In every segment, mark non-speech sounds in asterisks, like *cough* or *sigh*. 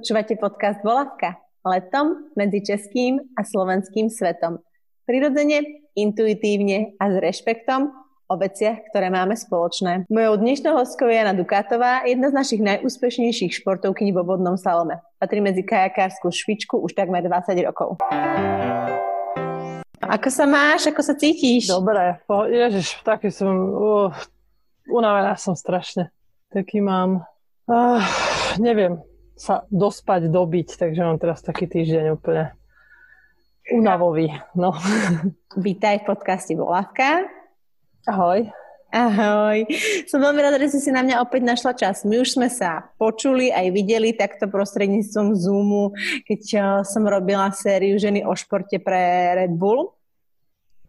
Počúvate podcast Volavka. Letom medzi českým a slovenským svetom. Prirodzene, intuitívne a s rešpektom o veciach, ktoré máme spoločné. Mojou dnešnou hostkou je Jana Dukátová, jedna z našich najúspešnejších športovkyní vo vodnom salome. Patrí medzi kajakárskú špičku už takmer 20 rokov. Ako sa máš? Ako sa cítiš? Dobre. Ježiš, taký som... Uh, unavená som strašne. Taký mám... Uh, neviem sa dospať, dobiť, takže mám teraz taký týždeň úplne unavový. No. Vítaj v podcaste Volavka. Ahoj. Ahoj. Som veľmi rada, že si si na mňa opäť našla čas. My už sme sa počuli aj videli takto prostredníctvom Zoomu, keď eh, som robila sériu Ženy o športe pre Red Bull.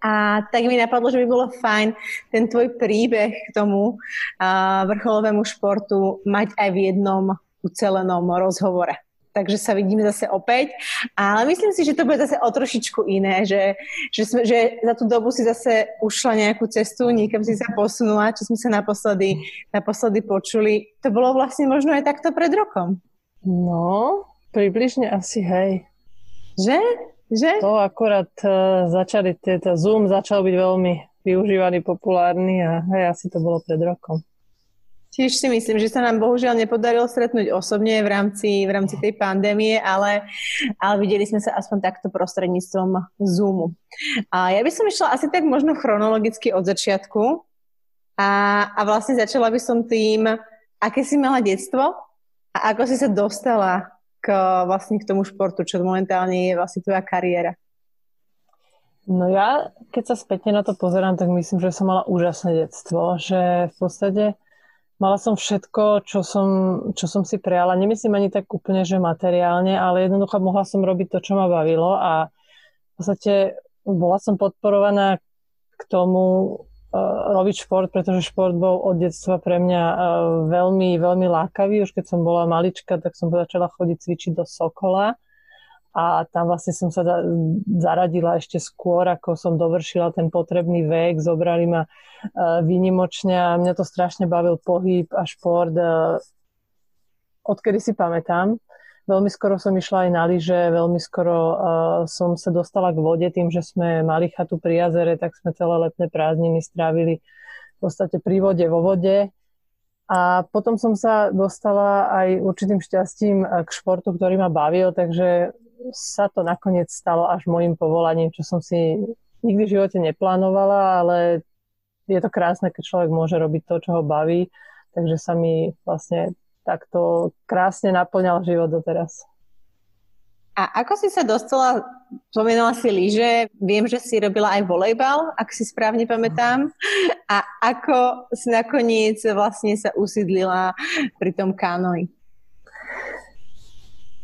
A tak mi napadlo, že by bolo fajn ten tvoj príbeh k tomu uh, vrcholovému športu mať aj v jednom ucelenom rozhovore. Takže sa vidíme zase opäť. Ale myslím si, že to bude zase o trošičku iné, že, že, sme, že za tú dobu si zase ušla nejakú cestu, niekam si sa posunula, čo sme sa naposledy, naposledy počuli. To bolo vlastne možno aj takto pred rokom. No, približne asi hej. Že? Že? To akorát uh, začali tieto, Zoom začal byť veľmi využívaný, populárny a hej, asi to bolo pred rokom. Tiež si myslím, že sa nám bohužiaľ nepodarilo stretnúť osobne v rámci, v rámci tej pandémie, ale, ale videli sme sa aspoň takto prostredníctvom Zoomu. A ja by som išla asi tak možno chronologicky od začiatku a, a vlastne začala by som tým, aké si mala detstvo a ako si sa dostala k, vlastne k tomu športu, čo momentálne je vlastne tvoja kariéra. No ja, keď sa spätne na to pozerám, tak myslím, že som mala úžasné detstvo, že v podstate Mala som všetko, čo som, čo som si prijala. Nemyslím ani tak úplne, že materiálne, ale jednoducho mohla som robiť to, čo ma bavilo a v podstate bola som podporovaná k tomu uh, robiť šport, pretože šport bol od detstva pre mňa uh, veľmi, veľmi lákavý. Už keď som bola malička, tak som začala chodiť cvičiť do Sokola a tam vlastne som sa zaradila ešte skôr, ako som dovršila ten potrebný vek, zobrali ma e, výnimočne a mňa to strašne bavil pohyb a šport, e, odkedy si pamätám. Veľmi skoro som išla aj na lyže, veľmi skoro uh, som sa dostala k vode tým, že sme mali chatu pri jazere, tak sme celé letné prázdniny strávili v podstate pri vode, vo vode. A potom som sa dostala aj určitým šťastím k športu, ktorý ma bavil, takže sa to nakoniec stalo až môjim povolaním, čo som si nikdy v živote neplánovala, ale je to krásne, keď človek môže robiť to, čo ho baví, takže sa mi vlastne takto krásne naplňal život doteraz. A ako si sa dostala, spomínala si lyže, viem, že si robila aj volejbal, ak si správne pamätám. A ako si nakoniec vlastne sa usídlila pri tom kánoji?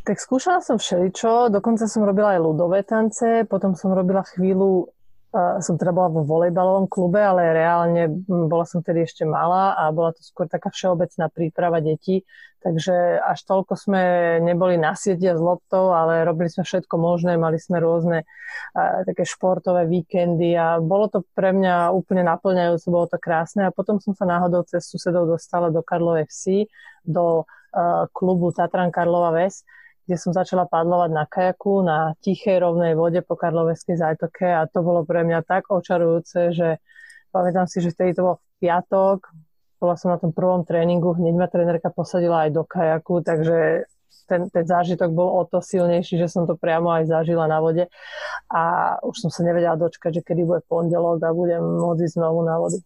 Tak skúšala som všeličo, dokonca som robila aj ľudové tance, potom som robila chvíľu, som teda bola vo volejbalovom klube, ale reálne bola som tedy ešte malá a bola to skôr taká všeobecná príprava detí, takže až toľko sme neboli na siete s loptou, ale robili sme všetko možné, mali sme rôzne také športové víkendy a bolo to pre mňa úplne naplňajúce, bolo to krásne a potom som sa náhodou cez susedov dostala do Karlovej vsi, do klubu Tatran Karlova Ves, kde som začala padlovať na kajaku na tichej rovnej vode po Karloveskej zájtoke a to bolo pre mňa tak očarujúce, že pamätám si, že vtedy to bol piatok, bola som na tom prvom tréningu, hneď ma trénerka posadila aj do kajaku, takže ten, ten zážitok bol o to silnejší, že som to priamo aj zažila na vode a už som sa nevedela dočkať, že kedy bude pondelok a budem môcť ísť znovu na vodu.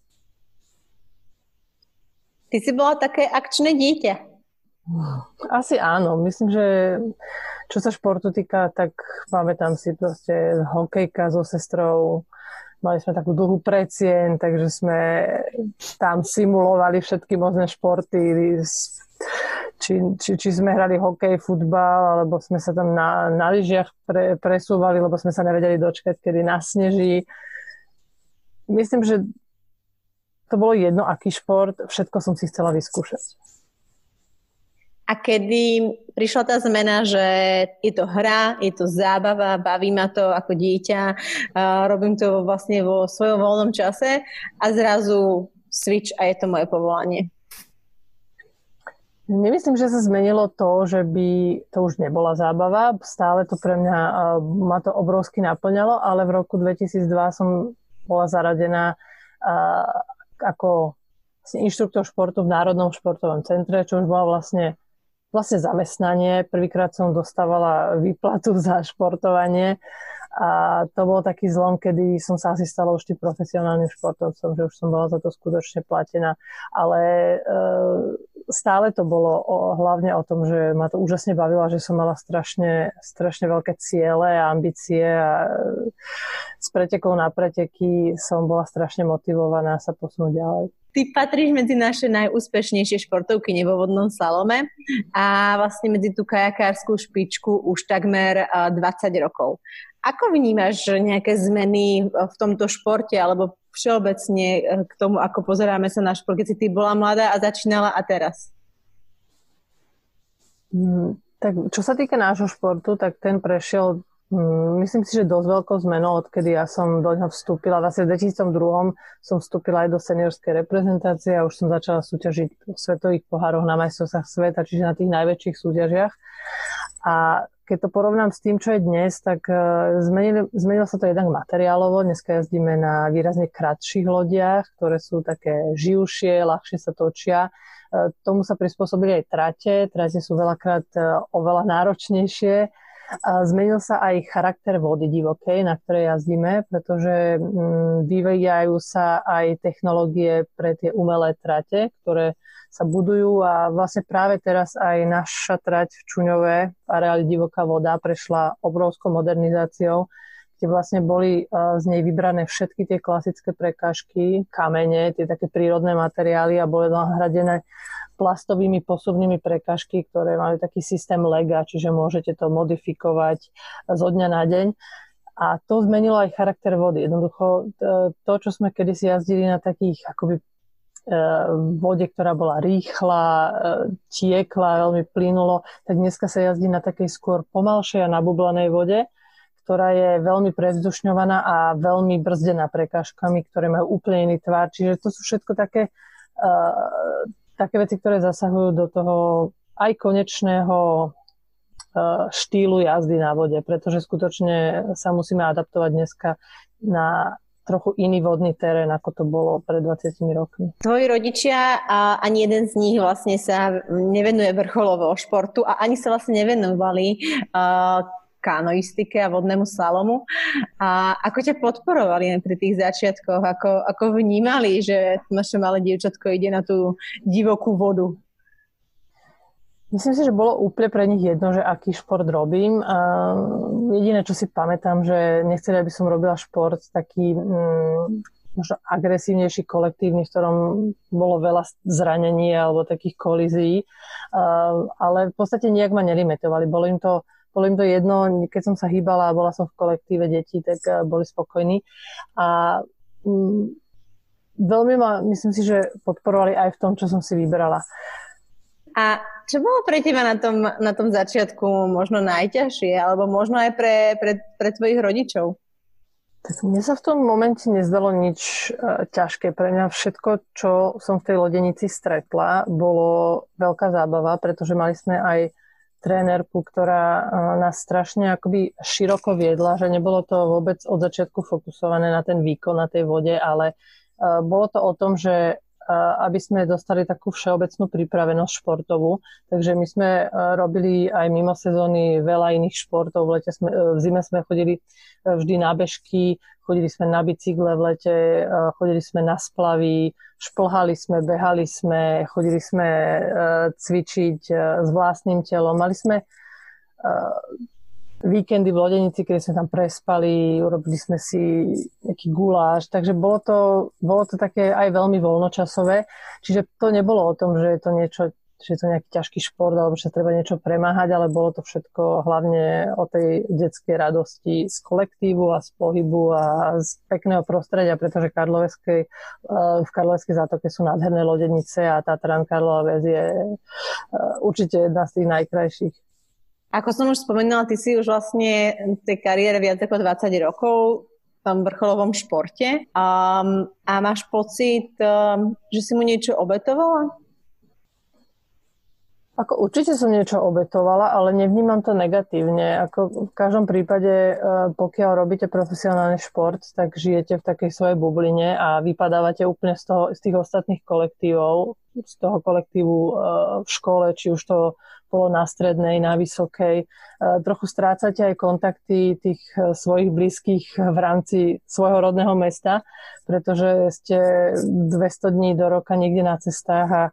Ty si bola také akčné dieťa. Asi áno. Myslím, že čo sa športu týka, tak pamätám si proste hokejka so sestrou. Mali sme takú dlhú precieň, takže sme tam simulovali všetky možné športy. Či, či, či sme hrali hokej, futbal, alebo sme sa tam na, na lyžiach pre, presúvali, lebo sme sa nevedeli dočkať, kedy nasneží. Myslím, že to bolo jedno, aký šport, všetko som si chcela vyskúšať. A kedy prišla tá zmena, že je to hra, je to zábava, baví ma to ako dieťa, robím to vlastne vo svojom voľnom čase a zrazu switch a je to moje povolanie. Nemyslím, že sa zmenilo to, že by to už nebola zábava. Stále to pre mňa ma to obrovsky naplňalo, ale v roku 2002 som bola zaradená ako inštruktor športu v Národnom športovom centre, čo už bola vlastne, vlastne zamestnanie. Prvýkrát som dostávala výplatu *laughs* za športovanie a to bol taký zlom, kedy som sa asi stala už tým profesionálnym športovcom, že už som bola za to skutočne platená. Ale e, stále to bolo o, hlavne o tom, že ma to úžasne bavilo, že som mala strašne, strašne veľké ciele a ambície a e, s pretekou na preteky som bola strašne motivovaná sa posunúť ďalej. Ty patríš medzi naše najúspešnejšie športovky vo vodnom salome a vlastne medzi tú kajakárskú špičku už takmer 20 rokov. Ako vnímaš nejaké zmeny v tomto športe alebo všeobecne eh, k tomu, ako pozeráme sa na šport, keď si ty bola mladá a začínala a teraz? Mm, tak čo sa týka nášho športu, tak ten prešiel myslím si, že dosť veľkou zmenou, odkedy ja som do ňoho vstúpila. Vlastne v 2002 som vstúpila aj do seniorskej reprezentácie a už som začala súťažiť v svetových pohároch na majstrovstvách sveta, čiže na tých najväčších súťažiach. A keď to porovnám s tým, čo je dnes, tak e, zmenilo, zmenilo sa to jednak materiálovo. Dneska jazdíme na výrazne kratších lodiach, ktoré sú také živšie, ľahšie sa točia. E, tomu sa prispôsobili aj trate. Trate sú veľakrát e, oveľa náročnejšie. Zmenil sa aj charakter vody divokej, na ktorej jazdíme, pretože mm, vyvíjajú sa aj technológie pre tie umelé trate, ktoré sa budujú. A vlastne práve teraz aj naša trať v Čuňové, areáli Divoká voda, prešla obrovskou modernizáciou, kde vlastne boli e, z nej vybrané všetky tie klasické prekážky, kamene, tie také prírodné materiály a boli nahradené plastovými posuvnými prekážky, ktoré mali taký systém lega, čiže môžete to modifikovať zo dňa na deň. A to zmenilo aj charakter vody. Jednoducho to, čo sme kedysi jazdili na takých akoby E, vode, ktorá bola rýchla, e, tiekla, veľmi plynulo, tak dneska sa jazdí na takej skôr pomalšej a nabublanej vode, ktorá je veľmi prevzdušňovaná a veľmi brzdená prekážkami, ktoré majú úplne iný tvar. Čiže to sú všetko také, uh, také veci, ktoré zasahujú do toho aj konečného uh, štýlu jazdy na vode, pretože skutočne sa musíme adaptovať dneska na trochu iný vodný terén, ako to bolo pred 20 rokmi. Tvoji rodičia a ani jeden z nich vlastne sa nevenuje vrcholového športu a ani sa vlastne nevenovali uh, kanoistike a vodnému slalomu. A ako ťa podporovali pri tých začiatkoch? Ako, ako vnímali, že naše malé dievčatko ide na tú divokú vodu? Myslím si, že bolo úplne pre nich jedno, že aký šport robím. Jediné, čo si pamätám, že nechceli, aby som robila šport taký mm, možno agresívnejší, kolektívny, v ktorom bolo veľa zranení alebo takých kolízií. Ale v podstate nejak ma nelimitovali. Bolo im to bolo im to jedno, keď som sa hýbala a bola som v kolektíve detí, tak uh, boli spokojní. A um, veľmi ma, myslím si, že podporovali aj v tom, čo som si vybrala. A čo bolo pre teba na tom, na tom začiatku možno najťažšie, alebo možno aj pre, pre, pre tvojich rodičov? Tak mne sa v tom momente nezdalo nič e, ťažké. Pre mňa všetko, čo som v tej lodenici stretla, bolo veľká zábava, pretože mali sme aj trénerku, ktorá e, nás strašne akoby široko viedla, že nebolo to vôbec od začiatku fokusované na ten výkon na tej vode, ale e, bolo to o tom, že aby sme dostali takú všeobecnú pripravenosť športovú. Takže my sme e, robili aj mimo sezóny veľa iných športov. V, lete sme, e, v zime sme chodili e, vždy na bežky, chodili sme na bicykle v lete, chodili sme na splavy, šplhali sme, behali sme, chodili sme cvičiť s vlastným telom. Mali sme víkendy v Lodenici, keď sme tam prespali, urobili sme si nejaký guláš, takže bolo to, bolo to také aj veľmi voľnočasové, čiže to nebolo o tom, že je to niečo, že je to nejaký ťažký šport alebo že treba niečo premáhať, ale bolo to všetko hlavne o tej detskej radosti z kolektívu a z pohybu a z pekného prostredia, pretože Karloveskej, eh, v Karloveskej zátoke sú nádherné lodenice a Tatran Karlova väz je eh, určite jedna z tých najkrajších. Ako som už spomenula, ty si už vlastne tej kariére viac ako 20 rokov v tom vrcholovom športe. Um, a máš pocit, um, že si mu niečo obetovala? Ako určite som niečo obetovala, ale nevnímam to negatívne. Ako v každom prípade, e, pokiaľ robíte profesionálny šport, tak žijete v takej svojej bubline a vypadávate úplne z, toho, z tých ostatných kolektívov, z toho kolektívu e, v škole, či už to bolo na strednej, na vysokej. E, trochu strácate aj kontakty tých svojich blízkych v rámci svojho rodného mesta, pretože ste 200 dní do roka niekde na cestách a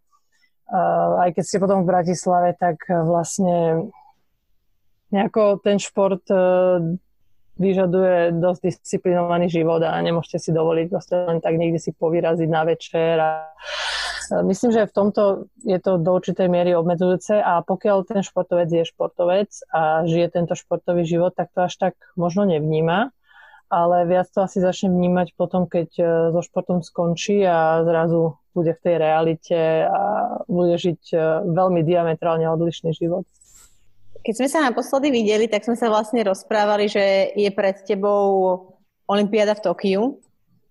aj keď ste potom v Bratislave, tak e, vlastne nejako ten šport e, vyžaduje dosť disciplinovaný život a nemôžete si dovoliť vlastne len tak niekde si povyraziť na večer a myslím, že v tomto je to do určitej miery obmedzujúce a pokiaľ ten športovec je športovec a žije tento športový život, tak to až tak možno nevníma ale viac to asi začne vnímať potom, keď so športom skončí a zrazu bude v tej realite a bude žiť e, veľmi diametrálne odlišný život. Keď sme sa naposledy videli, tak sme sa vlastne rozprávali, že je pred tebou Olympiáda v Tokiu,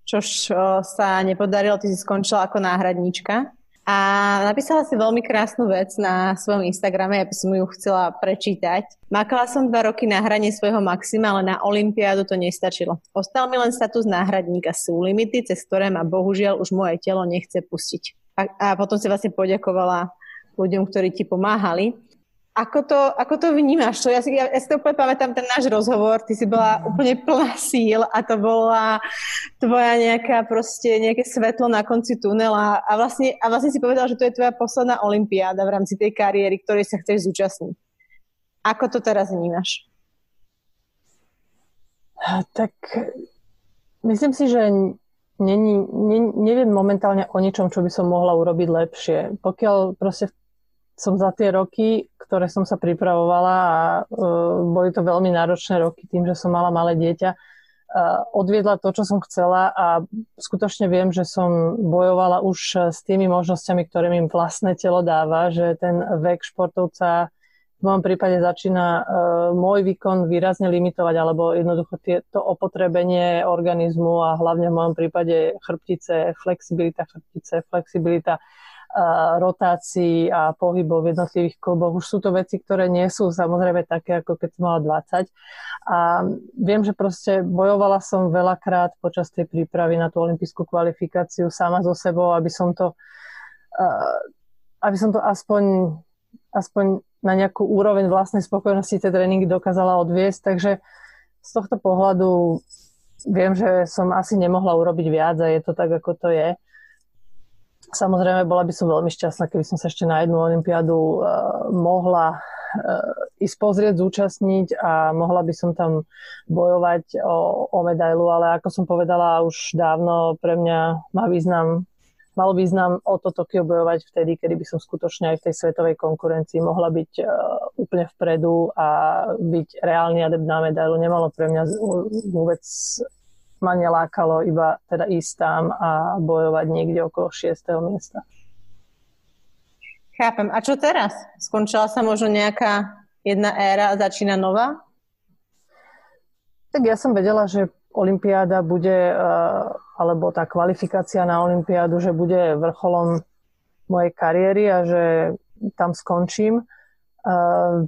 čož e, sa nepodarilo, ty si skončila ako náhradníčka. A napísala si veľmi krásnu vec na svojom Instagrame, aby som ju chcela prečítať. Makala som dva roky na hranie svojho maxima, ale na Olympiádu to nestačilo. Ostal mi len status náhradníka. Sú limity, cez ktoré ma bohužiaľ už moje telo nechce pustiť. A, a potom si vlastne poďakovala ľuďom, ktorí ti pomáhali. Ako to, ako to vnímaš? To, ja, si, ja, ja si to úplne pamätám, ten náš rozhovor, ty si bola úplne plná síl a to bola tvoja nejaká proste, nejaké svetlo na konci tunela a vlastne, a vlastne si povedal, že to je tvoja posledná olimpiáda v rámci tej kariéry, ktorej sa chceš zúčastniť. Ako to teraz vnímaš? Tak myslím si, že není, ne, neviem momentálne o ničom, čo by som mohla urobiť lepšie. Pokiaľ proste som za tie roky, ktoré som sa pripravovala a uh, boli to veľmi náročné roky tým, že som mala malé dieťa, uh, odviedla to, čo som chcela a skutočne viem, že som bojovala už s tými možnosťami, ktoré mi vlastné telo dáva, že ten vek športovca v mojom prípade začína uh, môj výkon výrazne limitovať, alebo jednoducho tie, to opotrebenie organizmu a hlavne v mojom prípade chrbtice, flexibilita chrbtice, flexibilita rotácií a pohybov v jednotlivých kluboch. Už sú to veci, ktoré nie sú samozrejme také, ako keď som mala 20. A viem, že proste bojovala som veľakrát počas tej prípravy na tú olympijskú kvalifikáciu sama so sebou, aby som to, aby som to aspoň, aspoň na nejakú úroveň vlastnej spokojnosti tie tréningy dokázala odviesť. Takže z tohto pohľadu viem, že som asi nemohla urobiť viac a je to tak, ako to je. Samozrejme, bola by som veľmi šťastná, keby som sa ešte na jednu olympiádu uh, mohla uh, ísť pozrieť, zúčastniť a mohla by som tam bojovať o, o medailu, ale ako som povedala už dávno, pre mňa má význam, malo význam o to Tokio bojovať vtedy, kedy by som skutočne aj v tej svetovej konkurencii mohla byť uh, úplne vpredu a byť reálny adept na medailu. Nemalo pre mňa vôbec ma nelákalo iba teda ísť tam a bojovať niekde okolo 6. miesta. Chápem. A čo teraz? Skončila sa možno nejaká jedna éra a začína nová? Tak ja som vedela, že Olympiáda bude, eh, alebo tá kvalifikácia na Olympiádu, že bude vrcholom mojej kariéry a že tam skončím.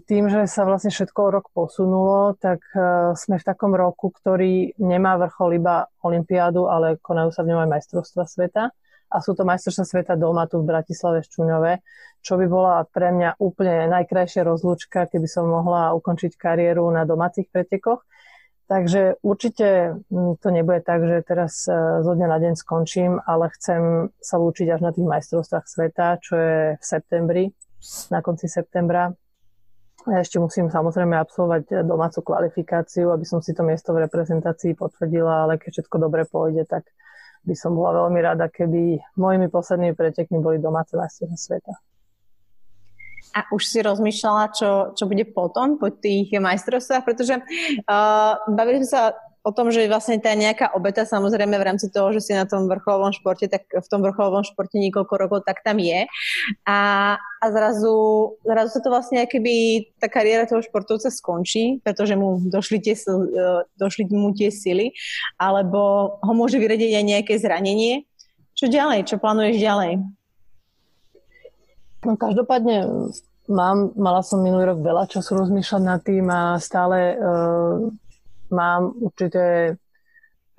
Tým, že sa vlastne všetko rok posunulo, tak e, sme v takom roku, ktorý nemá vrchol iba Olympiádu, ale konajú sa v ňom aj majstrovstva sveta. A sú to majstrovstva sveta doma tu v Bratislave v Čuňove, čo by bola pre mňa úplne najkrajšia rozlúčka, keby som mohla ukončiť kariéru na domácich pretekoch. Takže určite to nebude tak, že teraz e, zo dňa na deň skončím, ale chcem sa lúčiť až na tých majstrovstvách sveta, čo je v septembri, na konci septembra ja ešte musím samozrejme absolvovať domácu kvalifikáciu, aby som si to miesto v reprezentácii potvrdila, ale keď všetko dobre pôjde, tak by som bola veľmi rada, keby mojimi poslednými pretekmi boli domáce majstrovstvá sveta. A už si rozmýšľala, čo, čo bude potom, po tých majstrovstvách, pretože uh, bavili sme sa o tom, že vlastne tá nejaká obeta samozrejme v rámci toho, že si na tom vrcholovom športe, tak v tom vrcholovom športe niekoľko rokov, tak tam je. A, a zrazu, zrazu sa to vlastne keby tá kariéra toho športovca skončí, pretože mu došli, tie, e, došli mu tie sily, alebo ho môže vyradiť aj nejaké zranenie. Čo ďalej? Čo plánuješ ďalej? No každopádne mám, mala som minulý rok veľa času rozmýšľať nad tým a stále uh, mám určité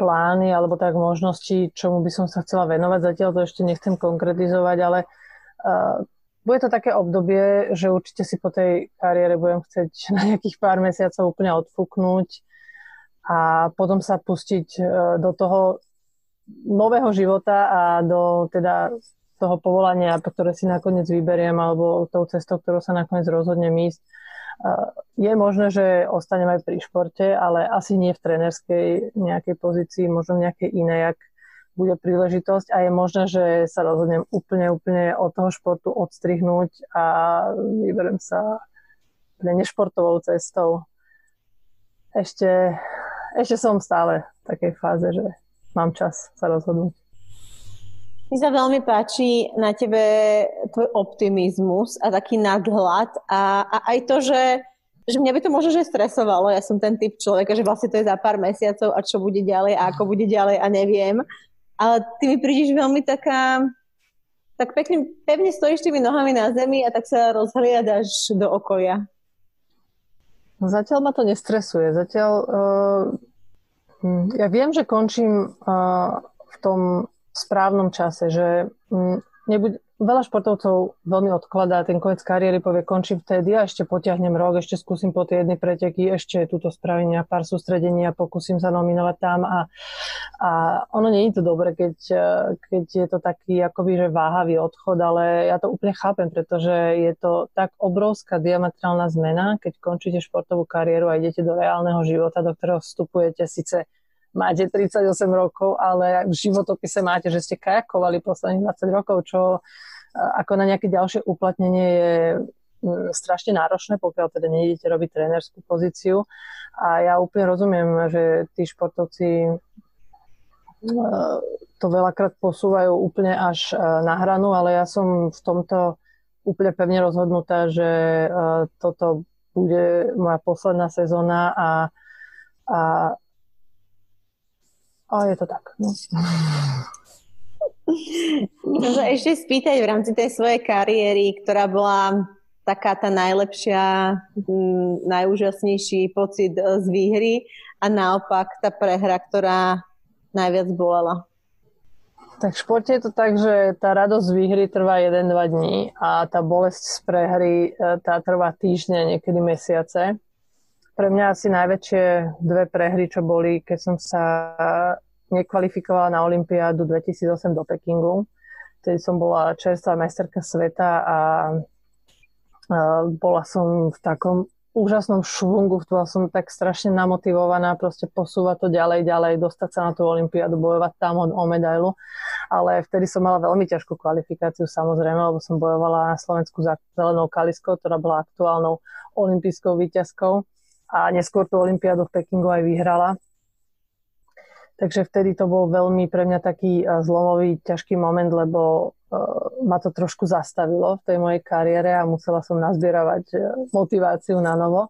plány alebo tak možnosti, čomu by som sa chcela venovať. Zatiaľ to ešte nechcem konkretizovať, ale uh, bude to také obdobie, že určite si po tej kariére budem chcieť *laughs* na nejakých pár mesiacov úplne odfúknuť a potom sa pustiť uh, do toho nového života a do teda toho povolania, ktoré si nakoniec vyberiem, alebo tou cestou, ktorú sa nakoniec rozhodnem ísť. Je možné, že ostanem aj pri športe, ale asi nie v trenerskej nejakej pozícii, možno v nejakej inej, ak bude príležitosť a je možné, že sa rozhodnem úplne, úplne od toho športu odstrihnúť a vyberiem sa nešportovou cestou. Ešte, ešte som stále v takej fáze, že mám čas sa rozhodnúť. Mi sa veľmi páči na tebe tvoj optimizmus a taký nadhľad a, a aj to, že, že mňa by to možno že stresovalo. Ja som ten typ človeka, že vlastne to je za pár mesiacov a čo bude ďalej a ako bude ďalej a neviem. Ale ty mi prídeš veľmi taká, tak pekne, pevne stojíš tými nohami na zemi a tak sa rozhliadaš do okolia. No zatiaľ ma to nestresuje. Zatiaľ uh, ja viem, že končím uh, v tom správnom čase, že mm, nebude, veľa športovcov veľmi odkladá ten koniec kariéry, povie končím vtedy a ešte potiahnem rok, ešte skúsim po tej jednej preteky, ešte túto spravím pár sústredení a pokúsim sa nominovať tam a, a ono nie je to dobre, keď, keď je to taký akoby, že váhavý odchod, ale ja to úplne chápem, pretože je to tak obrovská diametrálna zmena, keď končíte športovú kariéru a idete do reálneho života, do ktorého vstupujete síce máte 38 rokov, ale v životopise máte, že ste kajakovali posledných 20 rokov, čo e, ako na nejaké ďalšie uplatnenie je strašne náročné, pokiaľ teda nejdete robiť trénerskú pozíciu. A ja úplne rozumiem, že tí športovci e, to veľakrát posúvajú úplne až e, na hranu, ale ja som v tomto úplne pevne rozhodnutá, že toto bude moja posledná sezóna a, a a je to tak. No. *laughs* Sa ešte spýtať v rámci tej svojej kariéry, ktorá bola taká tá najlepšia, najúžasnejší pocit z výhry a naopak tá prehra, ktorá najviac bolela. Tak v športe je to tak, že tá radosť z výhry trvá 1-2 dní a tá bolesť z prehry e, tá trvá týždne, niekedy mesiace pre mňa asi najväčšie dve prehry, čo boli, keď som sa nekvalifikovala na Olympiádu 2008 do Pekingu. Vtedy som bola čerstvá majsterka sveta a bola som v takom úžasnom švungu, bola som tak strašne namotivovaná proste posúvať to ďalej, ďalej, dostať sa na tú olympiádu, bojovať tam o, o medailu. Ale vtedy som mala veľmi ťažkú kvalifikáciu samozrejme, lebo som bojovala na Slovensku za zelenou kaliskou, ktorá bola aktuálnou olympijskou výťazkou a neskôr tú Olympiádu v Pekingu aj vyhrala. Takže vtedy to bol veľmi pre mňa taký e, zlomový, ťažký moment, lebo uh, ma to trošku zastavilo v tej mojej kariére a musela som nazbieravať e, motiváciu na novo.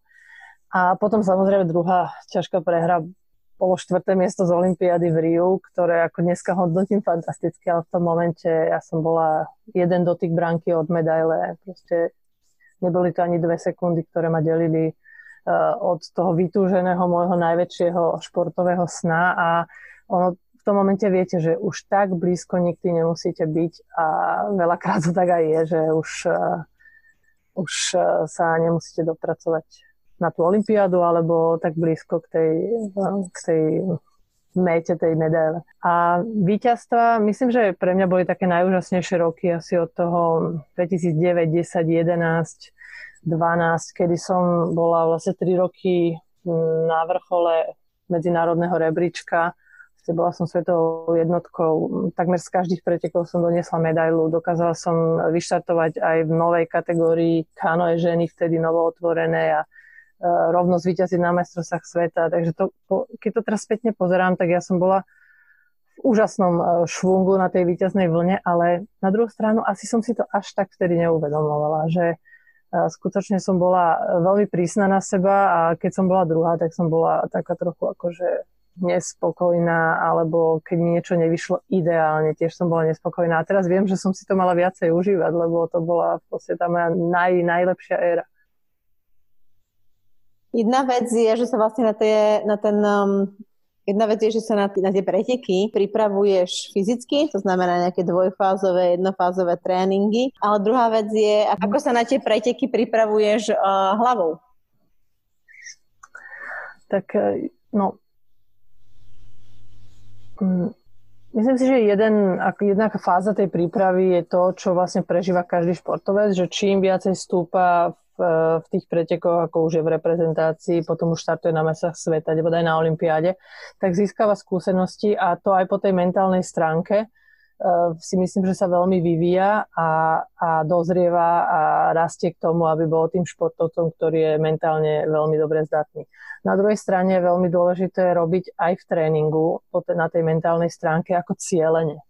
A potom samozrejme druhá ťažká prehra bolo štvrté miesto z Olympiády v Riu, ktoré ako dneska hodnotím fantasticky, ale v tom momente ja som bola jeden dotyk bránky od medaile. Proste neboli to ani dve sekundy, ktoré ma delili od toho vytúženého môjho najväčšieho športového sna a ono v tom momente viete, že už tak blízko nikdy nemusíte byť a veľakrát to tak aj je, že už, uh, už uh, sa nemusíte dopracovať na tú olympiádu alebo tak blízko k tej, k tej mete tej medaile. A víťazstva, myslím, že pre mňa boli také najúžasnejšie roky asi od toho 2009, 10, 11, 12, kedy som bola vlastne 3 roky na vrchole medzinárodného rebríčka. Bola som svetovou jednotkou. Takmer z každých pretekov som doniesla medailu. Dokázala som vyštartovať aj v novej kategórii kanoe ženy, vtedy novootvorené a e, rovno zvíťaziť na majstrovstvách sveta. Takže to, keď to teraz spätne pozerám, tak ja som bola v úžasnom e, švungu na tej víťaznej vlne, ale na druhú stranu asi som si to až tak vtedy neuvedomovala, že skutočne som bola veľmi prísna na seba a keď som bola druhá, tak som bola taká trochu akože nespokojná, alebo keď mi niečo nevyšlo ideálne, tiež som bola nespokojná. A teraz viem, že som si to mala viacej užívať, lebo to bola v podstate tá moja naj, najlepšia éra. Jedna vec je, že sa vlastne na, tie, na ten um, Jedna vec je, že sa na, na tie preteky pripravuješ fyzicky, to znamená nejaké dvojfázové, jednofázové tréningy, ale druhá vec je, ako sa na tie preteky pripravuješ uh, hlavou. Tak e, no, mm, Myslím si, že jeden, jedna fáza tej prípravy je to, čo vlastne prežíva každý športovec, že čím viacej stúpa tých pretekoch, ako už je v reprezentácii, potom už štartuje na mesách sveta, alebo aj na Olympiáde, tak získava skúsenosti a to aj po tej mentálnej stránke uh, si myslím, že sa veľmi vyvíja a, a dozrieva a rastie k tomu, aby bol tým športovcom, ktorý je mentálne veľmi dobre zdatný. Na druhej strane je veľmi dôležité robiť aj v tréningu na tej mentálnej stránke ako cieľenie.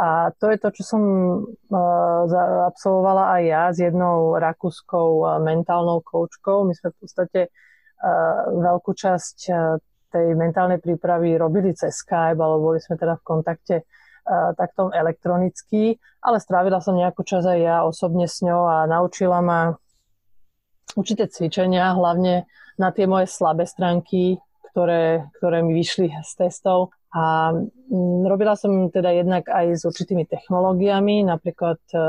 A to je to, čo som uh, absolvovala aj ja s jednou rakúskou uh, mentálnou koučkou. My sme v podstate uh, veľkú časť tej mentálnej prípravy robili cez Skype, alebo boli sme teda v kontakte takto elektronicky, ale strávila som nejakú čas aj ja osobne s ňou a naučila ma určité cvičenia, hlavne na tie moje slabé stránky, ktoré, ktoré mi vyšli z testov. A mm, robila som teda jednak aj s určitými technológiami, napríklad e,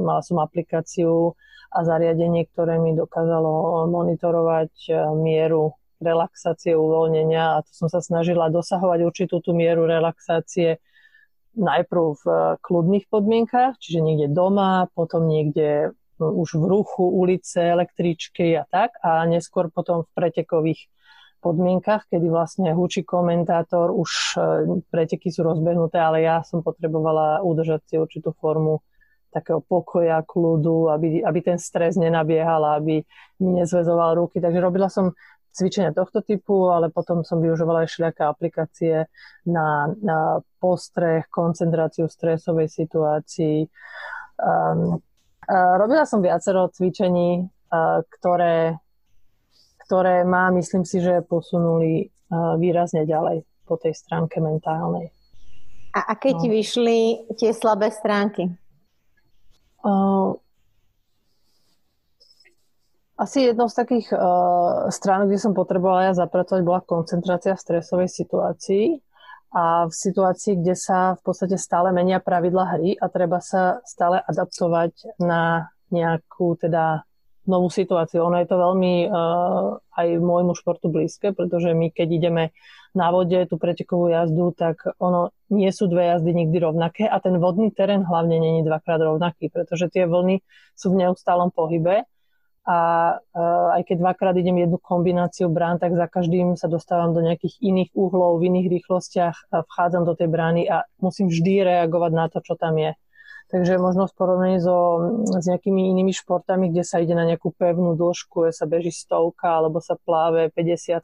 mala som aplikáciu a zariadenie, ktoré mi dokázalo monitorovať e, mieru relaxácie, uvoľnenia a to som sa snažila dosahovať určitú tú mieru relaxácie najprv v kľudných podmienkach, čiže niekde doma, potom niekde už v ruchu, ulice, električky a tak a neskôr potom v pretekových podmienkach, kedy vlastne hučí komentátor, už e, preteky sú rozbehnuté, ale ja som potrebovala udržať si určitú formu takého pokoja, kľudu, aby, aby ten stres nenabiehal, aby mi nezvezoval ruky. Takže robila som cvičenia tohto typu, ale potom som využívala aj všelijaké aplikácie na, na postreh, koncentráciu v stresovej situácii. Um, uh, robila som viacero cvičení, uh, ktoré ktoré má, myslím si, že posunuli výrazne ďalej po tej stránke mentálnej. A aké no. ti vyšli tie slabé stránky? Uh, asi jednou z takých uh, strán, kde som potrebovala ja zapracovať, bola koncentrácia v stresovej situácii a v situácii, kde sa v podstate stále menia pravidla hry a treba sa stále adaptovať na nejakú teda novú situáciu. Ono je to veľmi uh, aj môjmu športu blízke, pretože my keď ideme na vode tú pretekovú jazdu, tak ono nie sú dve jazdy nikdy rovnaké a ten vodný terén hlavne není dvakrát rovnaký, pretože tie vlny sú v neustálom pohybe a uh, aj keď dvakrát idem jednu kombináciu brán, tak za každým sa dostávam do nejakých iných uhlov, v iných rýchlostiach vchádzam do tej brány a musím vždy reagovať na to, čo tam je. Takže možno v porovnaní so, s nejakými inými športami, kde sa ide na nejakú pevnú dĺžku, sa beží stovka alebo sa pláve 50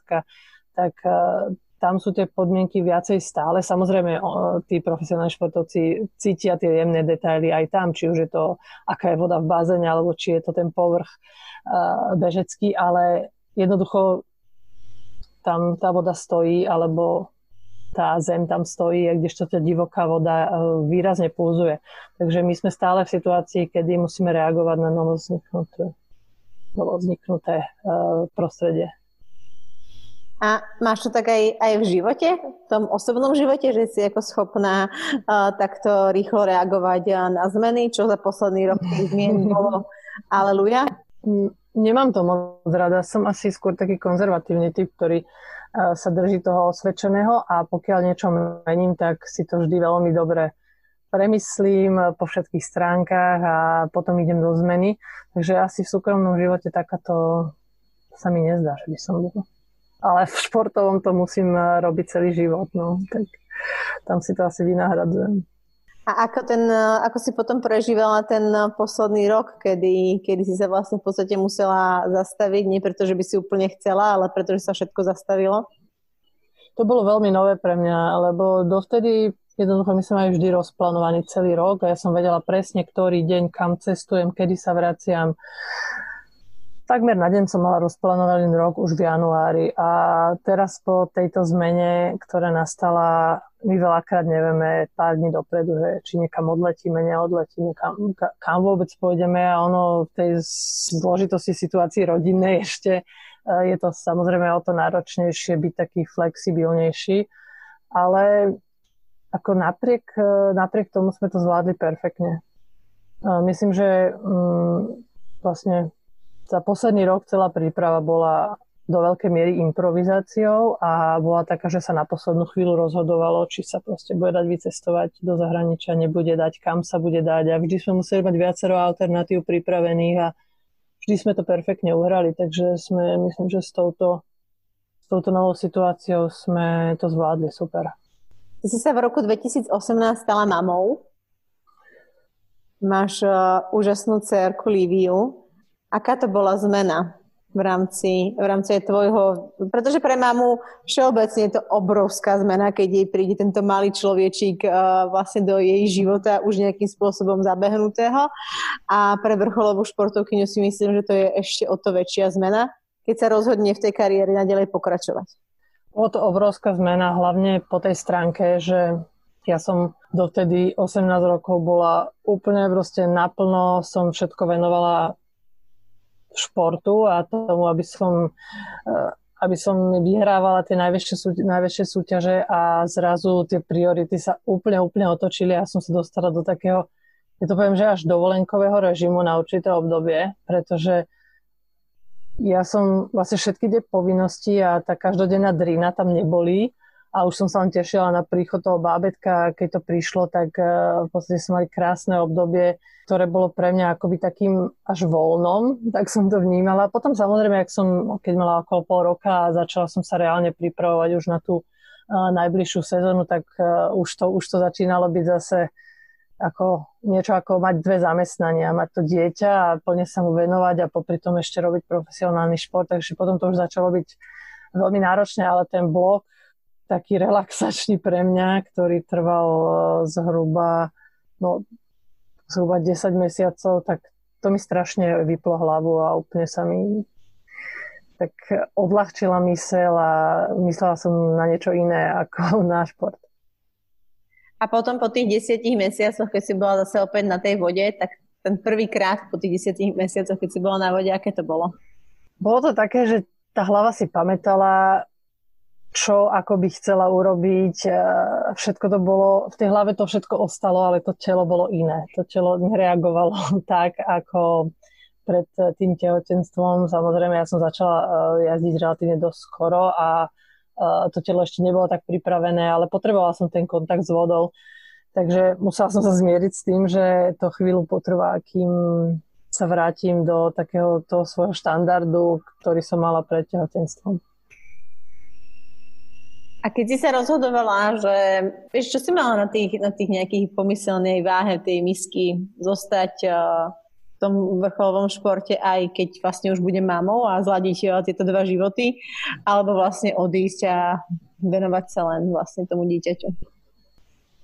tak uh, tam sú tie podmienky viacej stále. Samozrejme, tí profesionálni športovci cítia tie jemné detaily aj tam, či už je to, aká je voda v bazéne, alebo či je to ten povrch uh, bežecký, ale jednoducho tam tá voda stojí, alebo tá zem tam stojí, kdežto tá divoká voda e, výrazne pulzuje. Takže my sme stále v situácii, kedy musíme reagovať na novozniknuté, novozniknuté e, prostredie. A máš to tak aj, aj v živote, v tom osobnom živote, že si ako schopná uh, takto rýchlo reagovať na zmeny, čo za posledný rok zmien bolo. *laughs* Aleluja. Nemám to moc rada. Som asi skôr taký konzervatívny typ, ktorý sa drží toho osvedčeného a pokiaľ niečo mením, tak si to vždy veľmi dobre premyslím po všetkých stránkach a potom idem do zmeny. Takže asi v súkromnom živote takáto sa mi nezdá, že by som bol. Ale v športovom to musím robiť celý život, no, tak tam si to asi vynahradzujem. A ako, ten, ako si potom prežívala ten posledný rok, kedy, kedy si sa vlastne v podstate musela zastaviť, nie preto, že by si úplne chcela, ale preto, že sa všetko zastavilo? To bolo veľmi nové pre mňa, lebo dovtedy jednoducho my sme mali vždy rozplánovaný celý rok a ja som vedela presne, ktorý deň, kam cestujem, kedy sa vraciam. takmer na deň som mala rozplánovaný rok už v januári a teraz po tejto zmene, ktorá nastala, my veľakrát nevieme pár dní dopredu, že či niekam odletíme, neodletíme, kam, kam vôbec pôjdeme a ono v tej zložitosti situácii rodinnej ešte e, je to samozrejme o to náročnejšie byť taký flexibilnejší, ale ako napriek, e, napriek tomu sme to zvládli perfektne. Myslím, že mm, vlastne za posledný rok celá príprava bola do veľkej miery improvizáciou a bola taká, že sa na poslednú chvíľu rozhodovalo, či sa proste bude dať vycestovať do zahraničia, nebude dať, kam sa bude dať. A vždy sme museli mať viacero alternatív pripravených a vždy sme to perfektne uhrali, takže sme, myslím, že s touto, s touto novou situáciou sme to zvládli. Super. Ty si sa v roku 2018 stala mamou. Máš uh, úžasnú dcerku Líviu, Aká to bola zmena v rámci, v rámci tvojho... Pretože pre mamu všeobecne je to obrovská zmena, keď jej príde tento malý človečík uh, vlastne do jej života už nejakým spôsobom zabehnutého. A pre vrcholovú športovkyňu si myslím, že to je ešte o to väčšia zmena, keď sa rozhodne v tej kariére nadalej pokračovať. Bolo to obrovská zmena, hlavne po tej stránke, že ja som dovtedy 18 rokov bola úplne proste naplno, som všetko venovala športu a tomu, aby som, eh, aby som vyhrávala tie najväčšie, súťaže, najväčšie súťaže a zrazu tie priority sa úplne, úplne otočili a som sa dostala do takého, ja to poviem, že až dovolenkového režimu na určité obdobie, pretože ja som vlastne všetky tie povinnosti a tá každodenná drina tam neboli a už som sa len tešila na príchod toho bábetka. Keď to prišlo, tak eh, v podstate sme mali krásne obdobie, ktoré bolo pre mňa akoby takým až voľnom, *laughs* tak som to vnímala. Potom samozrejme, ak som, keď mala okolo pol roka a začala som sa reálne pripravovať už na tú uh, najbližšiu sezónu, tak uh, už, to, už to začínalo byť zase ako niečo ako mať dve zamestnania, mať to dieťa a plne sa mu venovať a popri tom ešte robiť profesionálny šport, takže potom to už začalo byť veľmi náročné, ale ten blok taký relaxačný pre mňa, ktorý trval e, zhruba, no, zhruba 10 mesiacov, tak to mi strašne vyplo hlavu a úplne sa mi tak odľahčila mysel a myslela som na niečo iné ako *laughs* na šport. A potom po tých desiatich mesiacoch, keď si bola zase opäť na tej vode, tak ten prvý krát po tých desiatich mesiacoch, keď si bola na vode, aké to bolo? Bolo to také, že tá hlava si pamätala čo ako by chcela urobiť. E, všetko to bolo, v tej hlave to všetko ostalo, ale to telo bolo iné. To telo nereagovalo *laughs* tak, ako pred tým tehotenstvom. Samozrejme, ja som začala e, jazdiť relatívne dosť skoro a e, to telo ešte nebolo tak pripravené, ale potrebovala som ten kontakt s vodou. Takže musela som sa zmieriť s tým, že to chvíľu potrvá, kým sa vrátim do takého toho svojho štandardu, ktorý som mala pred tehotenstvom. A keď si sa rozhodovala, že vieš, čo si mala na tých, na tých nejakých pomyselnej váhe tej misky zostať uh, v tom vrcholovom športe, aj keď vlastne už bude mamou a zladiť uh, tieto dva životy, alebo vlastne odísť a venovať sa len vlastne tomu dieťaťu?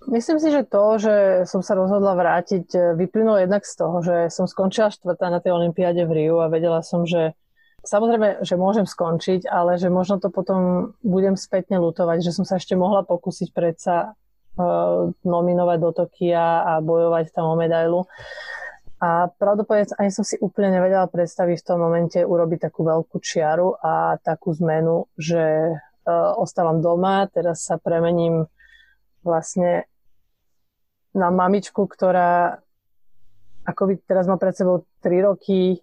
Myslím si, že to, že som sa rozhodla vrátiť, e, vyplynulo jednak z toho, že som skončila štvrtá na tej olympiáde v Riu a vedela som, že Samozrejme, že môžem skončiť, ale že možno to potom budem spätne lutovať, že som sa ešte mohla pokúsiť predsa uh, nominovať do Tokia a bojovať tam o medailu. A pravdepodobne ani som si úplne nevedela predstaviť v tom momente urobiť takú veľkú čiaru a takú zmenu, že uh, ostávam doma, teraz sa premením vlastne na mamičku, ktorá akoby teraz má pred sebou 3 roky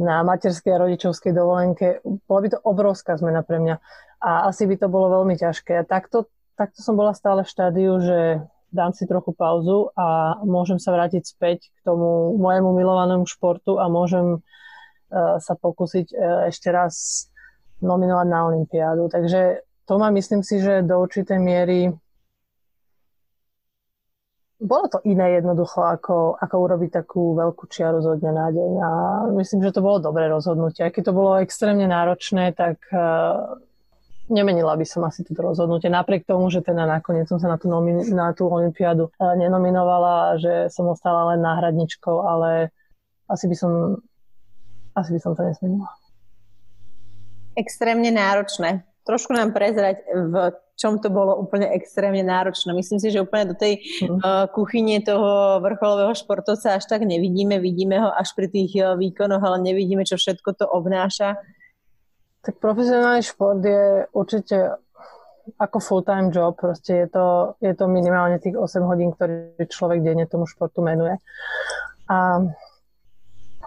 na materskej a rodičovskej dovolenke. Bola by to obrovská zmena pre mňa a asi by to bolo veľmi ťažké. A takto, takto som bola stále v štádiu, že dám si trochu pauzu a môžem sa vrátiť späť k tomu mojemu milovanému športu a môžem uh, sa pokúsiť uh, ešte raz nominovať na Olympiádu. Takže to má, myslím si, že do určitej miery bolo to iné jednoducho, ako, ako urobiť takú veľkú čiaru zo dňa na deň. A myslím, že to bolo dobré rozhodnutie. Aj keď to bolo extrémne náročné, tak uh, nemenila by som asi toto rozhodnutie. Napriek tomu, že teda nakoniec som sa na tú, nomi- na tú olympiádu uh, nenominovala, že som ostala len náhradničkou, ale asi by som asi by som to nezmenila. Extrémne náročné. Trošku nám prezrať, v čom to bolo úplne extrémne náročné. Myslím si, že úplne do tej mm. uh, kuchyne toho vrcholového športovca až tak nevidíme. Vidíme ho až pri tých uh, výkonoch, ale nevidíme, čo všetko to obnáša. Tak profesionálny šport je určite ako full-time job, proste je to, je to minimálne tých 8 hodín, ktorý človek denne tomu športu menuje. A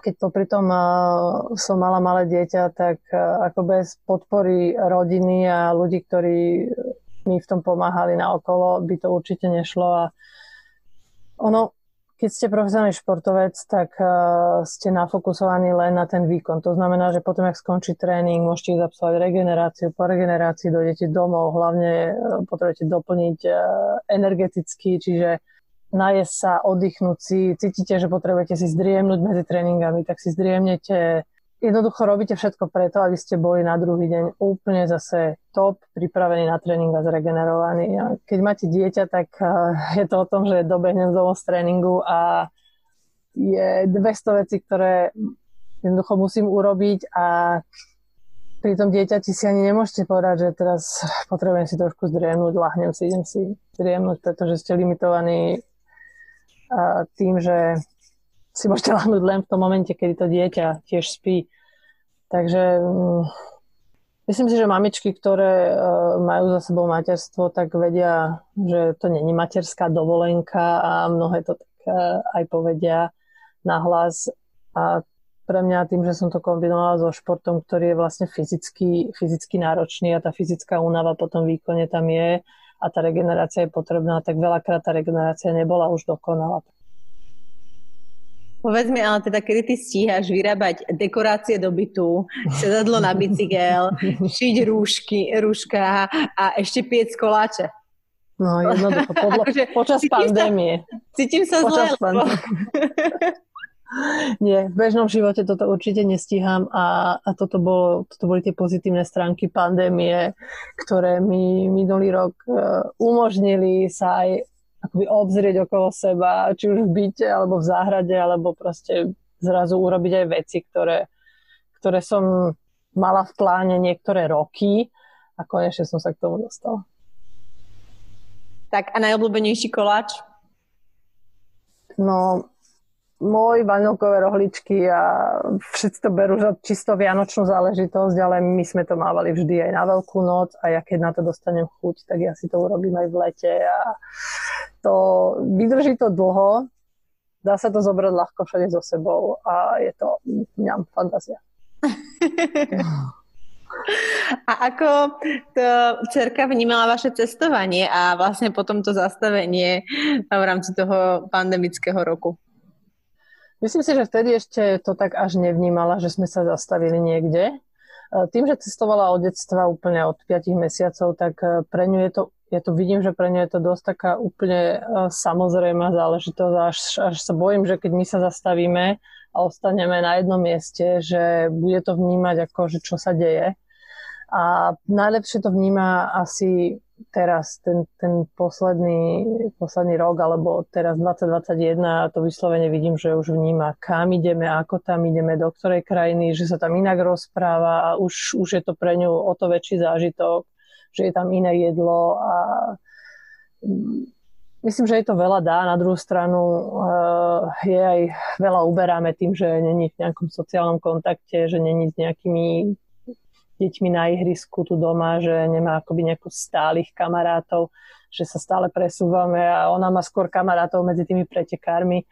keď popri tom uh, som mala malé dieťa, tak uh, ako bez podpory rodiny a ľudí, ktorí mi v tom pomáhali na okolo, by to určite nešlo a ono, keď ste profesionálny športovec, tak uh, ste nafokusovaní len na ten výkon. To znamená, že potom, ak skončí tréning, môžete ísť absolvovať regeneráciu. Po regenerácii dojdete domov, hlavne potrebujete doplniť energeticky, čiže najesť sa, oddychnúť si, cítite, že potrebujete si zdriemnúť medzi tréningami, tak si zdriemnete jednoducho robíte všetko preto, aby ste boli na druhý deň úplne zase top, pripravení na tréning a zregenerovaní. A keď máte dieťa, tak je to o tom, že dobehnem domov z tréningu a je 200 vecí, ktoré jednoducho musím urobiť a pri tom dieťati si ani nemôžete povedať, že teraz potrebujem si trošku zdriemnúť, lahnem si, idem si zdriemnúť, pretože ste limitovaní tým, že si môžete lahnúť len v tom momente, kedy to dieťa tiež spí. Takže mm, myslím si, že mamičky, ktoré e, majú za sebou materstvo, tak vedia, že to není materská dovolenka a mnohé to tak e, aj povedia nahlas. A pre mňa tým, že som to kombinovala so športom, ktorý je vlastne fyzicky, fyzicky náročný a tá fyzická únava po tom výkone tam je a tá regenerácia je potrebná, tak veľakrát tá regenerácia nebola už dokonalá. Povedz mi ale teda, kedy ty stíhaš vyrábať dekorácie do bytu, sedadlo na bicykel, *laughs* šiť rúšky, rúška a ešte piec koláče. No jednoducho, podľa, *laughs* akože, počas pandémie. Sa, cítim sa počas zle. Pandémie. *laughs* Nie, v bežnom živote toto určite nestíham a, a toto, bolo, toto boli tie pozitívne stránky pandémie, ktoré mi minulý rok uh, umožnili sa aj akoby obzrieť okolo seba, či už v byte, alebo v záhrade, alebo proste zrazu urobiť aj veci, ktoré, ktoré som mala v pláne niektoré roky a konečne som sa k tomu dostala. Tak a najobľúbenejší koláč? No, môj vanilkové rohličky a všetci to berú za čisto vianočnú záležitosť, ale my sme to mávali vždy aj na Veľkú noc a ja keď na to dostanem chuť, tak ja si to urobím aj v lete a to vydrží to dlho, dá sa to zobrať ľahko všade so sebou a je to mňam fantázia. *laughs* A ako to cerka vnímala vaše cestovanie a vlastne potom to zastavenie v rámci toho pandemického roku? Myslím si, že vtedy ešte to tak až nevnímala, že sme sa zastavili niekde. E, tým, že cestovala od detstva úplne od 5 mesiacov, tak e, pre ňu je to, ja to vidím, že pre ňu je to dosť taká úplne e, samozrejmá záležitosť. Až, až sa bojím, že keď my sa zastavíme a ostaneme na jednom mieste, že bude to vnímať ako, že čo sa deje. A najlepšie to vníma asi teraz ten, ten posledný, posledný rok, alebo teraz 2021, to vyslovene vidím, že už vníma, kam ideme, ako tam ideme, do ktorej krajiny, že sa tam inak rozpráva a už, už je to pre ňu o to väčší zážitok, že je tam iné jedlo a mm, myslím, že je to veľa dá. Na druhú stranu uh, je aj veľa uberáme tým, že není v nejakom sociálnom kontakte, že není s nejakými deťmi na ihrisku tu doma, že nemá akoby nejakú stálych kamarátov, že sa stále presúvame a ona má skôr kamarátov medzi tými pretekármi.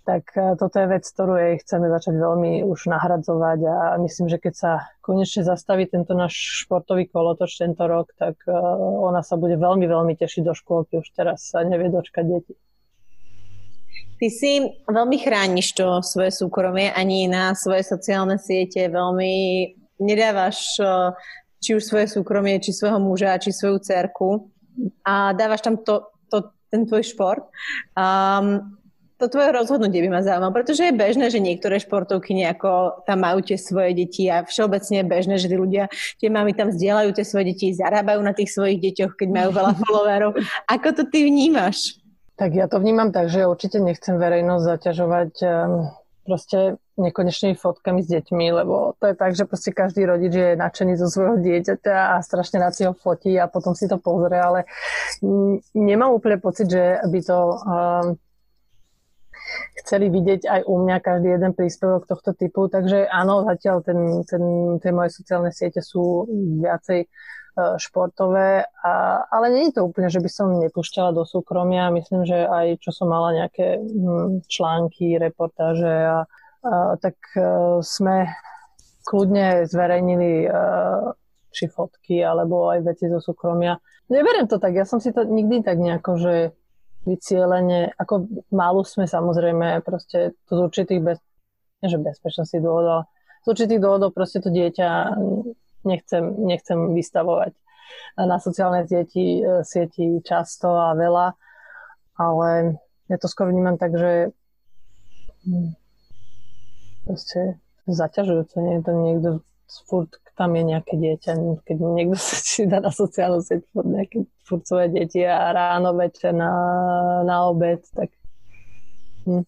Tak e, toto je vec, ktorú jej chceme začať veľmi už nahradzovať a myslím, že keď sa konečne zastaví tento náš športový kolotoč tento rok, tak e, ona sa bude veľmi, veľmi tešiť do škôlky. Už teraz sa nevie dočkať deti. Ty si veľmi chrániš to svoje súkromie, ani na svoje sociálne siete veľmi nedávaš eh, či už svoje súkromie, či svojho muža, či svoju cerku a dávaš tam to, to, ten tvoj šport. Um, to tvoje rozhodnutie by ma zaujímalo, pretože je bežné, že niektoré športovky nejako tam majú tie svoje deti a všeobecne je bežné, že tí ľudia, tie mami tam zdieľajú tie svoje deti, zarábajú na tých svojich deťoch, keď majú veľa followerov. Ako to ty vnímaš? Tak ja to vnímam tak, že určite nechcem verejnosť zaťažovať um proste nekonečnými fotkami s deťmi, lebo to je tak, že proste každý rodič je nadšený zo svojho dieťaťa a strašne rád si ho fotí a potom si to pozrie, ale nemám úplne pocit, že by to um, chceli vidieť aj u mňa každý jeden príspevok tohto typu, takže áno, zatiaľ ten, ten, tie moje sociálne siete sú viacej športové, a, ale nie je to úplne, že by som nepúšťala do súkromia. Myslím, že aj čo som mala nejaké hm, články, reportáže a tak e, sme kľudne zverejnili e, či fotky, alebo aj veci zo súkromia. Neberiem to tak, ja som si to nikdy tak nejako, že vycielenie, ako málu sme samozrejme proste to z určitých bez, nie že bezpečnosti dôvodov, z určitých dôvodov proste to dieťa nechcem, nechcem vystavovať na sociálne sieti, e, sieti často a veľa, ale ja to skoro vnímam tak, že proste zaťažujúce, nie je to niekto furt tam je nejaké dieťa, keď niekto *laughs* sa či dá na sociálnu sieť pod nejaké furt svoje deti a ráno, večer na, na obed, tak... Hm.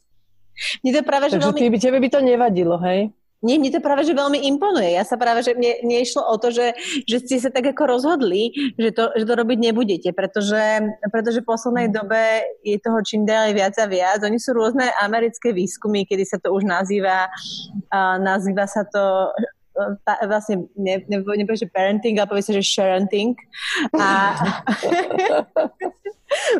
Mne to práve, že Takže veľmi... tebe by to nevadilo, hej? Nie, mne to práve, že veľmi imponuje. Ja sa práve, že mne, mne išlo o to, že, že ste sa tak ako rozhodli, že to, že to robiť nebudete, pretože, pretože v poslednej mm. dobe je toho čím ďalej viac a viac. Oni sú rôzne americké výskumy, kedy sa to už nazýva, uh, nazýva sa to tá, vlastne ne, ne, nepovie, že parenting, ale povie sa, že sharenting. A *laughs*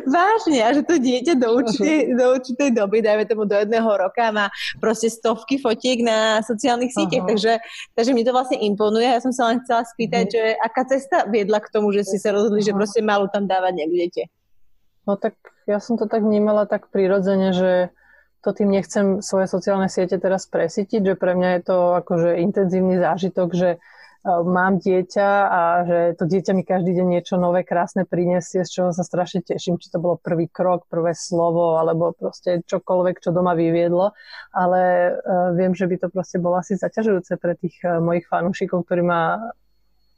vážne, a že to dieťa do určitej, do určitej doby, dajme tomu do jedného roka, má proste stovky fotiek na sociálnych sieťach, takže, takže mi to vlastne imponuje. Ja som sa len chcela spýtať, uh-huh. že aká cesta viedla k tomu, že ste sa rozhodli, že proste malú tam dávať nebudete? No tak ja som to tak vnímala tak prirodzene, že to tým nechcem svoje sociálne siete teraz presítiť, že pre mňa je to akože intenzívny zážitok, že e, mám dieťa a že to dieťa mi každý deň niečo nové, krásne prinesie, z čoho sa strašne teším, či to bolo prvý krok, prvé slovo, alebo proste čokoľvek, čo doma vyviedlo, ale uh, viem, že by to proste bolo asi zaťažujúce pre tých uh, mojich fanúšikov, ktorí ma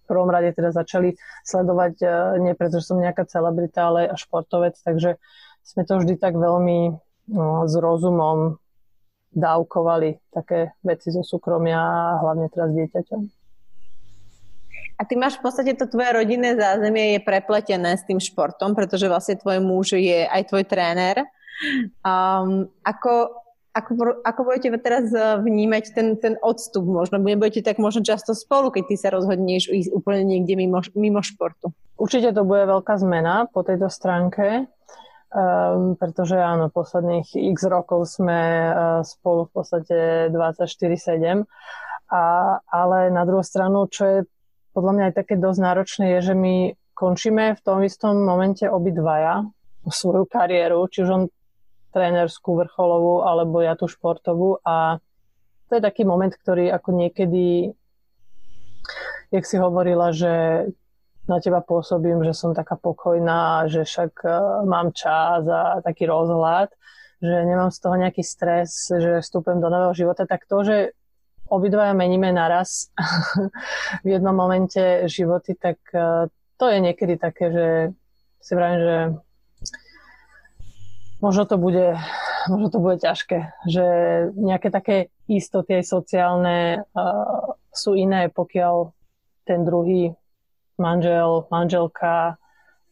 v prvom rade teda začali sledovať nie preto, že som nejaká celebrita, ale športovec, takže sme to vždy tak veľmi s rozumom dávkovali také veci zo súkromia a hlavne teraz dieťaťom. A ty máš v podstate to tvoje rodinné zázemie je prepletené s tým športom, pretože vlastne tvoj muž je aj tvoj tréner. Um, ako, ako, ako budete teraz vnímať ten, ten odstup možno? Budete tak možno často spolu, keď ty sa rozhodneš ísť úplne niekde mimo, mimo športu? Určite to bude veľká zmena po tejto stránke. Um, pretože áno, posledných x rokov sme uh, spolu v podstate 24-7, a, ale na druhú stranu, čo je podľa mňa aj také dosť náročné, je, že my končíme v tom istom momente obidvaja svoju kariéru, či už on trénerskú, vrcholovú, alebo ja tú športovú. A to je taký moment, ktorý ako niekedy, jak si hovorila, že na teba pôsobím, že som taká pokojná, že však uh, mám čas a taký rozhľad, že nemám z toho nejaký stres, že vstúpem do nového života, tak to, že obidvaja meníme naraz *laughs* v jednom momente životy, tak uh, to je niekedy také, že si vravím, že možno to bude, možno to bude ťažké, že nejaké také istoty aj sociálne uh, sú iné, pokiaľ ten druhý manžel, manželka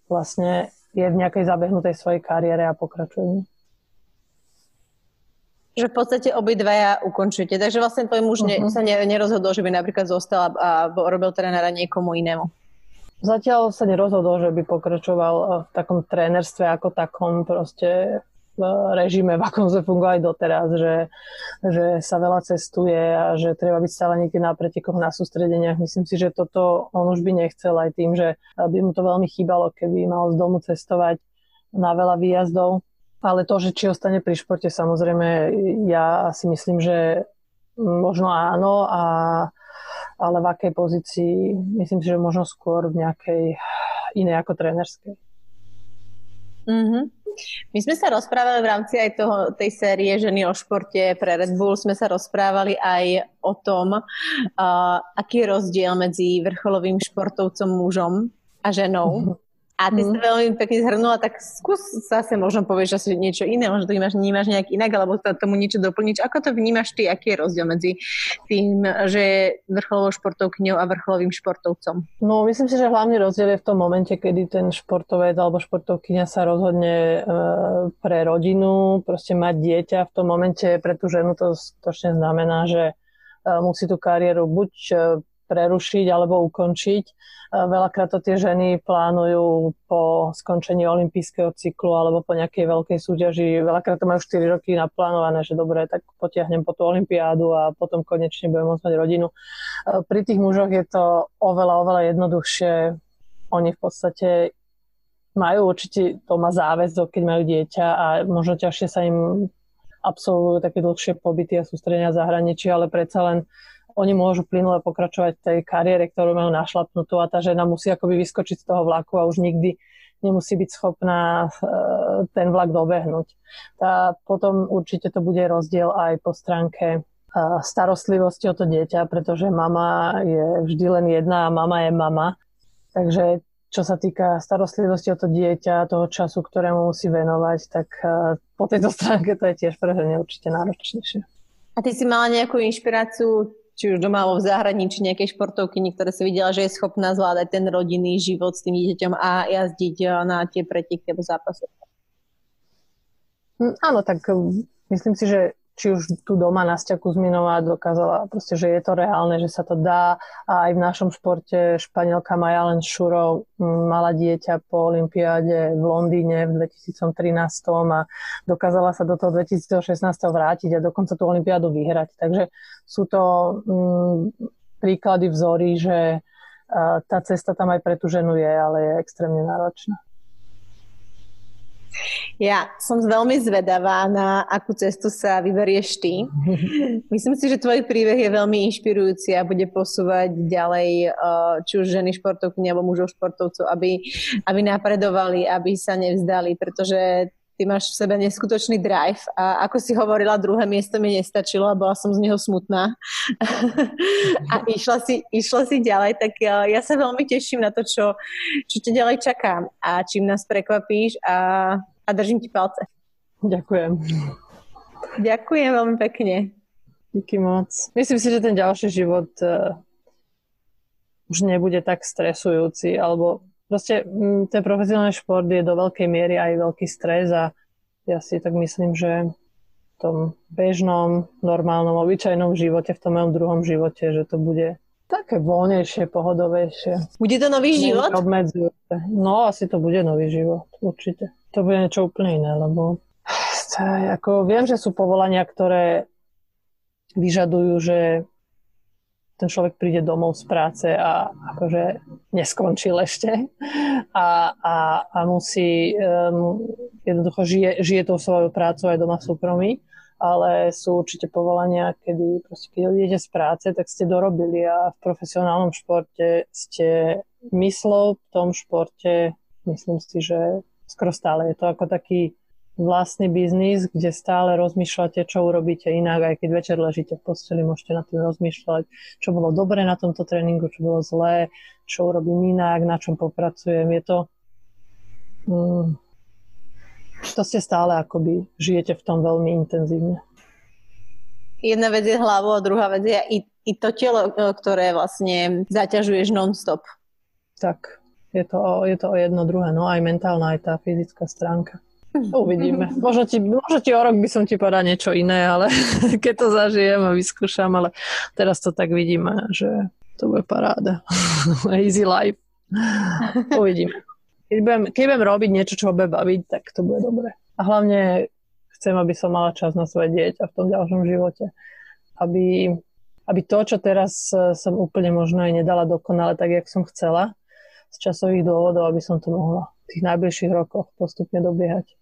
vlastne je v nejakej zabehnutej svojej kariére a pokračuje. Že v podstate obidvaja ukončujete. Takže vlastne tvoj muž uh-huh. ne, sa ne, nerozhodol, že by napríklad zostal a, a robil trénera niekomu inému. Zatiaľ sa nerozhodol, že by pokračoval v takom trénerstve ako takom proste režime, v akom sme fungovali doteraz, že, že sa veľa cestuje a že treba byť stále niekde na pretekoch, na sústredeniach. Myslím si, že toto on už by nechcel aj tým, že by mu to veľmi chýbalo, keby mal z domu cestovať na veľa výjazdov. Ale to, že či ostane pri športe, samozrejme, ja si myslím, že možno áno, a, ale v akej pozícii, myslím si, že možno skôr v nejakej inej ako trénerskej. Mm-hmm. My sme sa rozprávali v rámci aj toho, tej série Ženy o športe pre Red Bull, sme sa rozprávali aj o tom, uh, aký je rozdiel medzi vrcholovým športovcom mužom a ženou. A ty mm. si veľmi pekne zhrnula, tak skús zase možno povieš asi niečo iné, možno to vnímaš, vnímaš nejak inak, alebo to, tomu niečo doplniť. Ako to vnímaš ty, aký je rozdiel medzi tým, že je vrcholovou športovkňou a vrcholovým športovcom? No, myslím si, že hlavný rozdiel je v tom momente, kedy ten športovec alebo športovkyňa sa rozhodne e, pre rodinu, proste mať dieťa. V tom momente pre tú ženu to skutočne znamená, že e, musí tú kariéru buď e, prerušiť alebo ukončiť. Veľakrát to tie ženy plánujú po skončení olympijského cyklu alebo po nejakej veľkej súťaži. Veľakrát to majú 4 roky naplánované, že dobre, tak potiahnem po tú olympiádu a potom konečne budem môcť mať rodinu. Pri tých mužoch je to oveľa, oveľa jednoduchšie. Oni v podstate majú určite má záväzok, keď majú dieťa a možno ťažšie sa im absolvujú také dlhšie pobyty a sústredenia v zahraničí, ale predsa len oni môžu plynule pokračovať v tej kariére, ktorú majú našlapnutú a tá žena musí akoby vyskočiť z toho vlaku a už nikdy nemusí byť schopná e, ten vlak dobehnúť. Tá, potom určite to bude rozdiel aj po stránke e, starostlivosti o to dieťa, pretože mama je vždy len jedna a mama je mama. Takže čo sa týka starostlivosti o to dieťa, toho času, ktorému musí venovať, tak e, po tejto stránke to je tiež pre určite náročnejšie. A ty si mala nejakú inšpiráciu či už doma alebo v zahraničí nejakej športovky, ktoré si videla, že je schopná zvládať ten rodinný život s tým dieťaťom a jazdiť eh, na tie preteky alebo zápasy. Hm, áno, tak hm, myslím si, že či už tu doma Nastia Kuzminová dokázala proste, že je to reálne, že sa to dá a aj v našom športe Španielka Maja Len Šuro mala dieťa po olympiáde v Londýne v 2013 a dokázala sa do toho 2016 vrátiť a dokonca tú olympiádu vyhrať. Takže sú to mm, príklady vzory, že tá cesta tam aj pre tú ženu je, ale je extrémne náročná. Ja som veľmi zvedavá, na akú cestu sa vyberieš ty. *laughs* Myslím si, že tvoj príbeh je veľmi inšpirujúci a bude posúvať ďalej či už ženy športovky alebo mužov športovcov, aby, aby napredovali, aby sa nevzdali, pretože ty máš v sebe neskutočný drive a ako si hovorila, druhé miesto mi nestačilo a bola som z neho smutná *laughs* a išla si, išla si ďalej, tak ja sa veľmi teším na to, čo, čo ťa ďalej čaká a čím nás prekvapíš a, a držím ti palce. Ďakujem. Ďakujem veľmi pekne. Díky moc. Myslím si, že ten ďalší život uh, už nebude tak stresujúci, alebo proste mm, ten profesionálny šport je do veľkej miery aj veľký stres a ja si tak myslím, že v tom bežnom, normálnom, obyčajnom živote, v tom mojom druhom živote, že to bude také voľnejšie, pohodovejšie. Bude to nový život? Obmedzujúce. No, asi to bude nový život, určite. To bude niečo úplne iné, lebo *sighs* ako viem, že sú povolania, ktoré vyžadujú, že ten človek príde domov z práce a akože neskončil *laughs* ešte a, a, a musí, um, jednoducho žije, žije tou svojou prácou aj doma v súkromí, ale sú určite povolania, kedy proste, keď odjdete z práce, tak ste dorobili a v profesionálnom športe ste myslou v tom športe, myslím si, že skoro stále je to ako taký vlastný biznis, kde stále rozmýšľate, čo urobíte inak, aj keď večer ležíte v posteli, môžete nad tým rozmýšľať, čo bolo dobre na tomto tréningu, čo bolo zlé, čo urobím inak, na čom popracujem. Je to... Mm, to ste stále akoby žijete v tom veľmi intenzívne. Jedna vec je hlavo a druhá vec je i, i to telo, e, ktoré vlastne zaťažuješ non-stop. Tak, je to, je to o jedno druhé, no aj mentálna, aj tá fyzická stránka. *laughs* Uvidíme. Možno ti, možno ti o rok by som ti povedal niečo iné, ale *laughs* keď to zažijem a vyskúšam, ale teraz to tak vidíme, že to bude paráda. *laughs* Easy life. Uvidíme. Keď budem, keď budem robiť niečo, čo bude baviť, tak to bude dobre. A hlavne chcem, aby som mala čas na svoje dieťa v tom ďalšom živote. Aby, aby to, čo teraz e, som úplne možno aj nedala dokonale tak, jak som chcela, z časových dôvodov, aby som to mohla v tých najbližších rokoch postupne dobiehať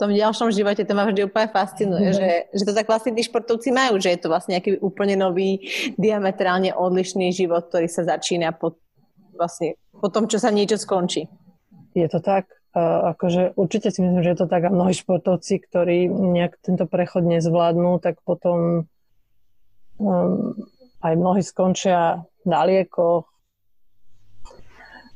tom ďalšom živote to ma vždy úplne fascinuje, mm-hmm. že, že to tak vlastne tí športovci majú, že je to vlastne nejaký úplne nový, diametrálne odlišný život, ktorý sa začína po, vlastne, po tom, čo sa niečo skončí. Je to tak. Uh, akože určite si myslím, že je to tak a mnohí športovci, ktorí nejak tento prechod nezvládnu, tak potom um, aj mnohí skončia na liekoch,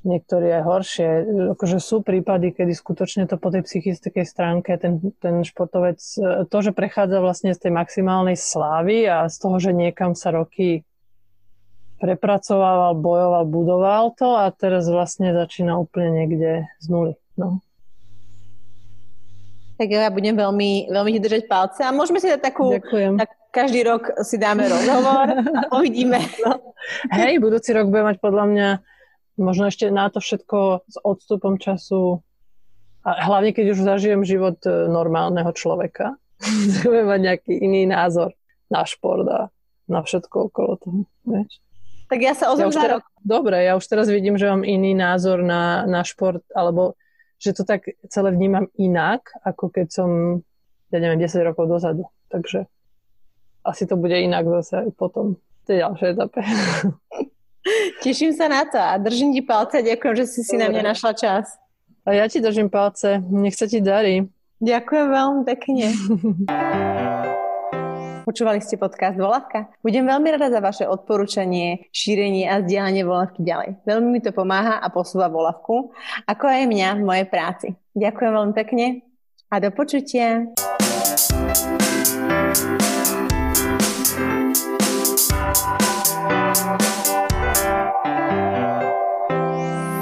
niektorí aj horšie. Akože sú prípady, kedy skutočne to po tej psychickej stránke ten, ten športovec, e, to, že prechádza vlastne z tej maximálnej slávy a z toho, že niekam sa roky prepracoval, bojoval, budoval to a teraz vlastne začína úplne niekde z nuly. No. Tak ja budem veľmi, veľmi ti držať palce a môžeme si dať takú, Ďakujem. tak každý rok si dáme rozhovor a *laughs* uvidíme. No. Hej, budúci rok bude mať podľa mňa možno ešte na to všetko s odstupom času a hlavne keď už zažijem život e, normálneho človeka, *laughs* budem mať nejaký iný názor na šport a na všetko okolo toho. Vieš? Tak ja sa ozvem ja teraz, Dobre, ja už teraz vidím, že mám iný názor na, na šport, alebo že to tak celé vnímam inak, ako keď som, ja neviem, 10 rokov dozadu. Takže asi to bude inak zase aj potom v tej ďalšej etape. *laughs* *laughs* Teším sa na to a držím ti palce. Ďakujem, že si si na mňa našla čas. A ja ti držím palce. Nech sa ti darí. Ďakujem veľmi pekne. *laughs* Počúvali ste podcast Volavka? Budem veľmi rada za vaše odporúčanie, šírenie a zdieľanie Volavky ďalej. Veľmi mi to pomáha a posúva Volavku, ako aj mňa v mojej práci. Ďakujem veľmi pekne a do počutia.